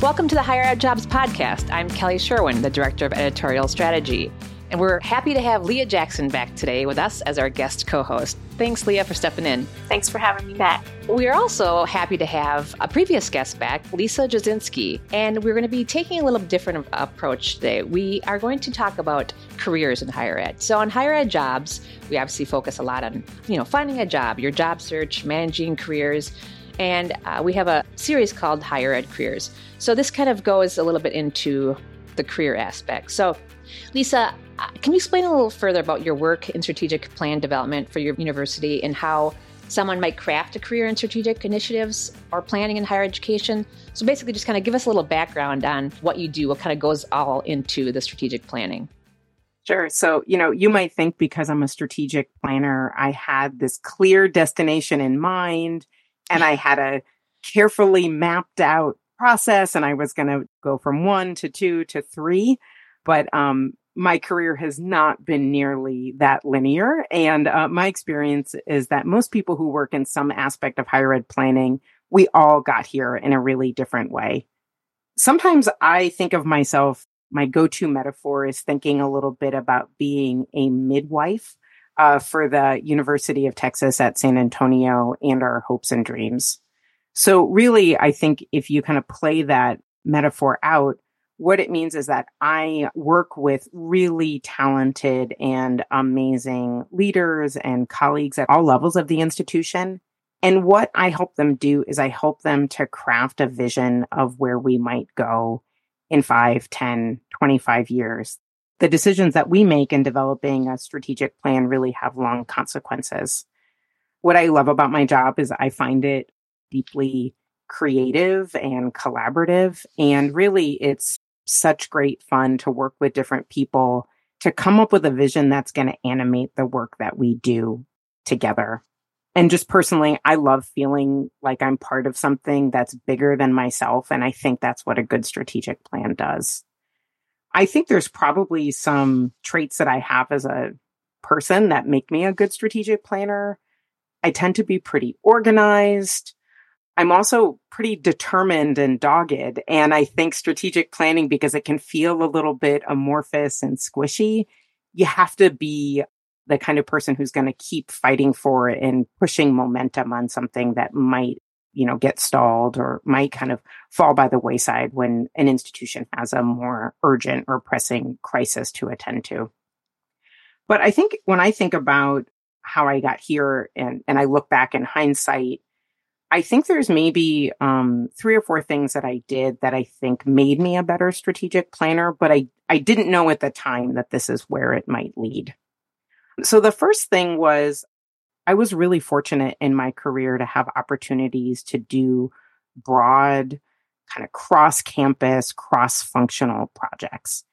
Welcome to the Higher Ed Jobs Podcast. I'm Kelly Sherwin, the Director of Editorial Strategy. And we're happy to have Leah Jackson back today with us as our guest co host. Thanks, Leah, for stepping in. Thanks for having me back. We are also happy to have a previous guest back, Lisa Jasinski, and we're going to be taking a little different approach today. We are going to talk about careers in higher ed. So, on higher ed jobs, we obviously focus a lot on, you know, finding a job, your job search, managing careers and uh, we have a series called Higher Ed Careers. So this kind of goes a little bit into the career aspect. So, Lisa, uh, can you explain a little further about your work in strategic plan development for your university and how someone might craft a career in strategic initiatives or planning in higher education? So, basically, just kind of give us a little background on what you do, what kind of goes all into the strategic planning. Sure. So, you know, you might think because I'm a strategic planner, I had this clear destination in mind and I had a carefully mapped out process and I was going to go from one to two to three. But um, my career has not been nearly that linear. And uh, my experience is that most people who work in some aspect of higher ed planning, we all got here in a really different way. Sometimes I think of myself, my go to metaphor is thinking a little bit about being a midwife uh, for the University of Texas at San Antonio and our hopes and dreams. So really, I think if you kind of play that metaphor out, what it means is that I work with really talented and amazing leaders and colleagues at all levels of the institution. And what I help them do is I help them to craft a vision of where we might go in 5, 10, 25 years the decisions that we make in developing a strategic plan really have long consequences. What I love about my job is I find it deeply creative and collaborative. And really, it's such great fun to work with different people to come up with a vision that's going to animate the work that we do together. And just personally, I love feeling like I'm part of something that's bigger than myself. And I think that's what a good strategic plan does. I think there's probably some traits that I have as a person that make me a good strategic planner. I tend to be pretty organized. I'm also pretty determined and dogged. And I think strategic planning, because it can feel a little bit amorphous and squishy, you have to be the kind of person who's going to keep fighting for it and pushing momentum on something that might you know, get stalled or might kind of fall by the wayside when an institution has a more urgent or pressing crisis to attend to. But I think when I think about how I got here and, and I look back in hindsight, I think there's maybe um, three or four things that I did that I think made me a better strategic planner, but I, I didn't know at the time that this is where it might lead. So the first thing was I was really fortunate in my career to have opportunities to do broad, kind of cross campus, cross functional projects.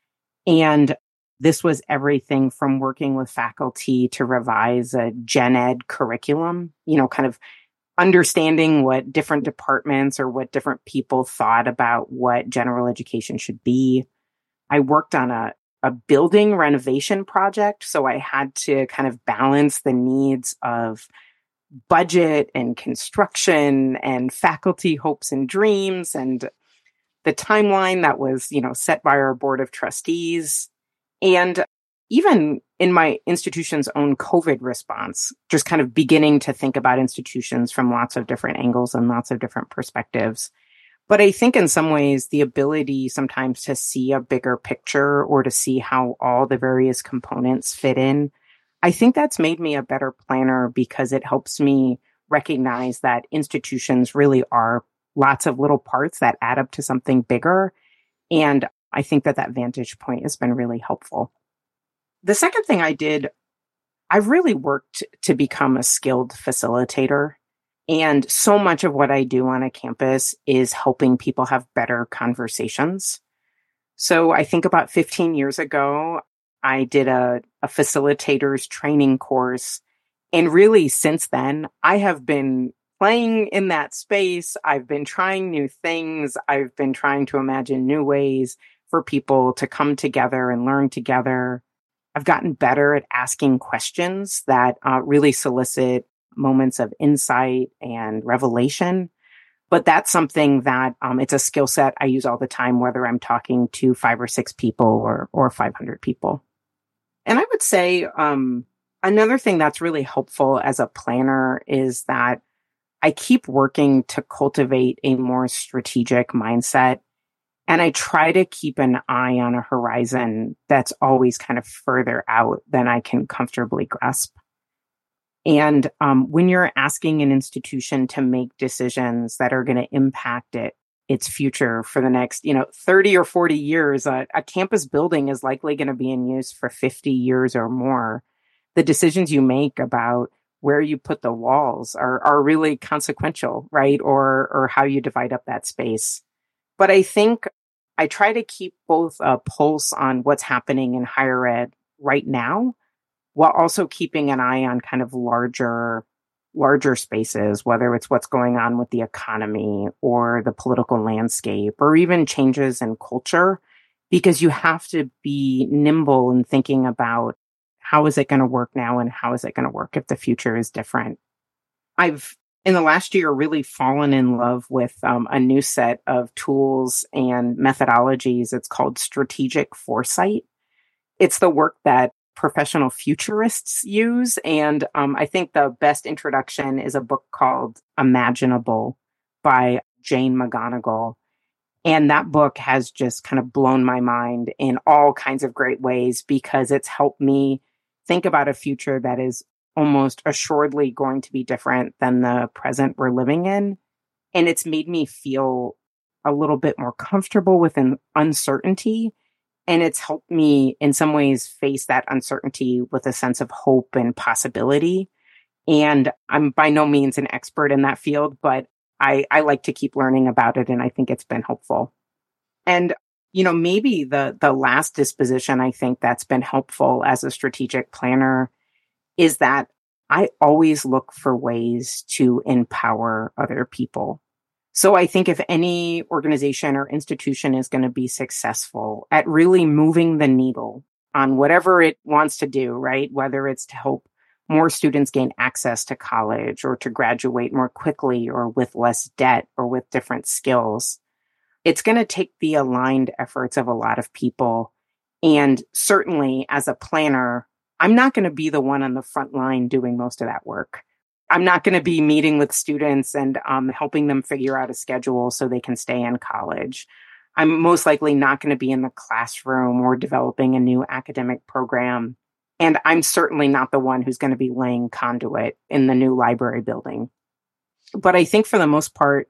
And this was everything from working with faculty to revise a gen ed curriculum, you know, kind of understanding what different departments or what different people thought about what general education should be. I worked on a a building renovation project. So I had to kind of balance the needs of budget and construction and faculty hopes and dreams and the timeline that was, you know, set by our board of trustees. And even in my institution's own COVID response, just kind of beginning to think about institutions from lots of different angles and lots of different perspectives. But I think in some ways, the ability sometimes to see a bigger picture or to see how all the various components fit in, I think that's made me a better planner because it helps me recognize that institutions really are lots of little parts that add up to something bigger. And I think that that vantage point has been really helpful. The second thing I did, I've really worked to become a skilled facilitator and so much of what I do on a campus is helping people have better conversations. So I think about 15 years ago, I did a, a facilitator's training course. And really, since then, I have been playing in that space. I've been trying new things. I've been trying to imagine new ways for people to come together and learn together. I've gotten better at asking questions that uh, really solicit moments of insight and revelation. But that's something that um, it's a skill set I use all the time, whether I'm talking to five or six people or or 500 people. And I would say um, another thing that's really helpful as a planner is that I keep working to cultivate a more strategic mindset. And I try to keep an eye on a horizon that's always kind of further out than I can comfortably grasp. And um, when you're asking an institution to make decisions that are going to impact it, its future for the next, you know, 30 or 40 years, uh, a campus building is likely going to be in use for 50 years or more. The decisions you make about where you put the walls are, are really consequential, right? Or, or how you divide up that space. But I think I try to keep both a pulse on what's happening in higher ed right now while also keeping an eye on kind of larger larger spaces, whether it's what's going on with the economy or the political landscape or even changes in culture, because you have to be nimble in thinking about how is it going to work now and how is it going to work if the future is different. I've in the last year really fallen in love with um, a new set of tools and methodologies. It's called strategic foresight. It's the work that professional futurists use. And um, I think the best introduction is a book called Imaginable by Jane McGonigal. And that book has just kind of blown my mind in all kinds of great ways because it's helped me think about a future that is almost assuredly going to be different than the present we're living in. And it's made me feel a little bit more comfortable with an uncertainty and it's helped me in some ways face that uncertainty with a sense of hope and possibility. And I'm by no means an expert in that field, but I, I like to keep learning about it. And I think it's been helpful. And, you know, maybe the, the last disposition I think that's been helpful as a strategic planner is that I always look for ways to empower other people. So I think if any organization or institution is going to be successful at really moving the needle on whatever it wants to do, right? Whether it's to help more students gain access to college or to graduate more quickly or with less debt or with different skills, it's going to take the aligned efforts of a lot of people. And certainly as a planner, I'm not going to be the one on the front line doing most of that work. I'm not going to be meeting with students and um, helping them figure out a schedule so they can stay in college. I'm most likely not going to be in the classroom or developing a new academic program. And I'm certainly not the one who's going to be laying conduit in the new library building. But I think for the most part,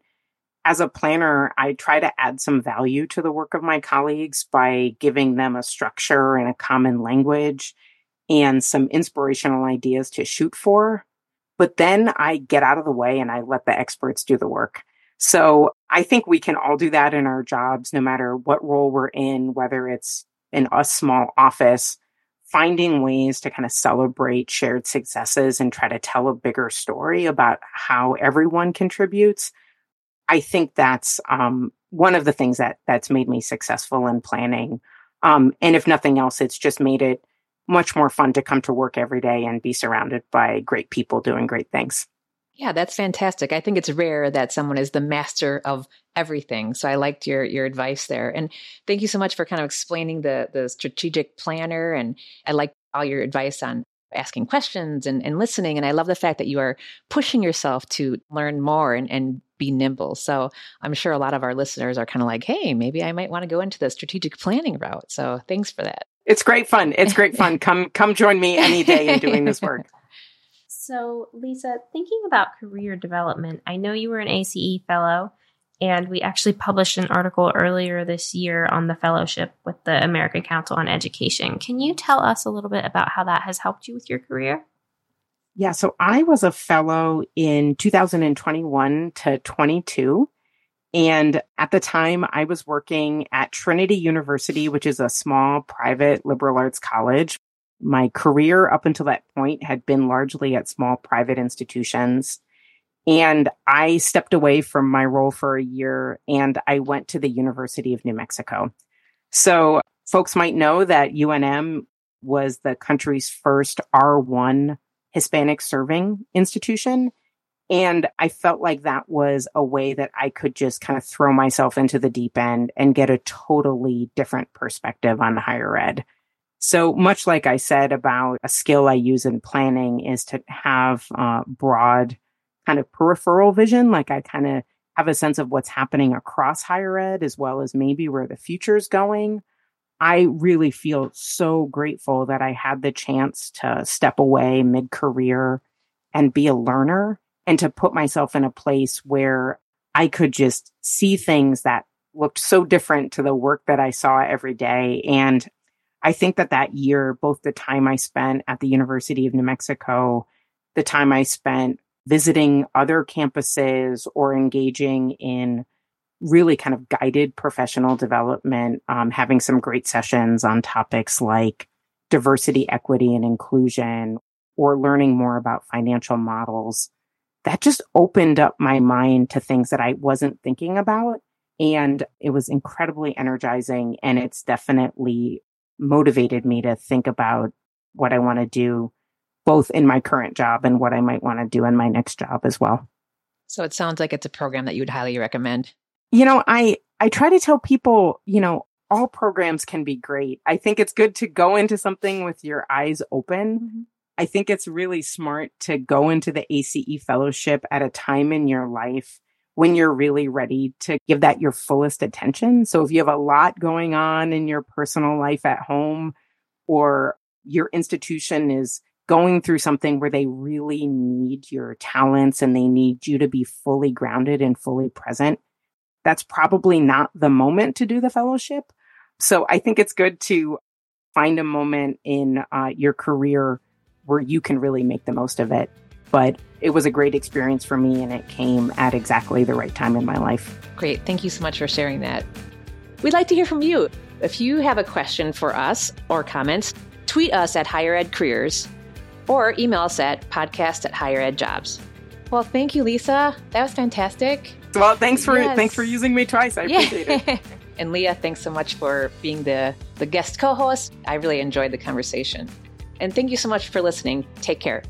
as a planner, I try to add some value to the work of my colleagues by giving them a structure and a common language and some inspirational ideas to shoot for but then I get out of the way and I let the experts do the work. So I think we can all do that in our jobs, no matter what role we're in, whether it's in a small office, finding ways to kind of celebrate shared successes and try to tell a bigger story about how everyone contributes. I think that's um, one of the things that that's made me successful in planning. Um, and if nothing else, it's just made it much more fun to come to work every day and be surrounded by great people doing great things. Yeah, that's fantastic. I think it's rare that someone is the master of everything. So I liked your your advice there. And thank you so much for kind of explaining the the strategic planner and I like all your advice on asking questions and, and listening. And I love the fact that you are pushing yourself to learn more and, and be nimble. So I'm sure a lot of our listeners are kind of like, hey, maybe I might want to go into the strategic planning route. So thanks for that. It's great fun. It's great fun. Come come join me any day in doing this work. So, Lisa, thinking about career development, I know you were an ACE fellow, and we actually published an article earlier this year on the fellowship with the American Council on Education. Can you tell us a little bit about how that has helped you with your career? Yeah, so I was a fellow in 2021 to 22. And at the time, I was working at Trinity University, which is a small private liberal arts college. My career up until that point had been largely at small private institutions. And I stepped away from my role for a year and I went to the University of New Mexico. So folks might know that UNM was the country's first R1 Hispanic serving institution. And I felt like that was a way that I could just kind of throw myself into the deep end and get a totally different perspective on higher ed. So much like I said about a skill I use in planning is to have broad kind of peripheral vision. Like I kind of have a sense of what's happening across higher ed as well as maybe where the future is going. I really feel so grateful that I had the chance to step away mid career and be a learner and to put myself in a place where I could just see things that looked so different to the work that I saw every day. And I think that that year, both the time I spent at the University of New Mexico, the time I spent visiting other campuses or engaging in really kind of guided professional development, um, having some great sessions on topics like diversity, equity, and inclusion, or learning more about financial models. That just opened up my mind to things that I wasn't thinking about. And it was incredibly energizing. And it's definitely motivated me to think about what I want to do, both in my current job and what I might want to do in my next job as well. So it sounds like it's a program that you would highly recommend. You know, I I try to tell people, you know, all programs can be great. I think it's good to go into something with your eyes open. Mm-hmm. I think it's really smart to go into the ACE fellowship at a time in your life when you're really ready to give that your fullest attention. So if you have a lot going on in your personal life at home or your institution is going through something where they really need your talents and they need you to be fully grounded and fully present, that's probably not the moment to do the fellowship. So I think it's good to find a moment in uh, your career where you can really make the most of it. But it was a great experience for me and it came at exactly the right time in my life. Great. Thank you so much for sharing that. We'd like to hear from you. If you have a question for us or comments, tweet us at Higher Ed Careers or email us at podcast at Higher Ed Jobs. Well, thank you, Lisa. That was fantastic. Well, thanks for yes. thanks for using me twice. I yeah. appreciate it. and Leah, thanks so much for being the the guest co-host. I really enjoyed the conversation. And thank you so much for listening. Take care.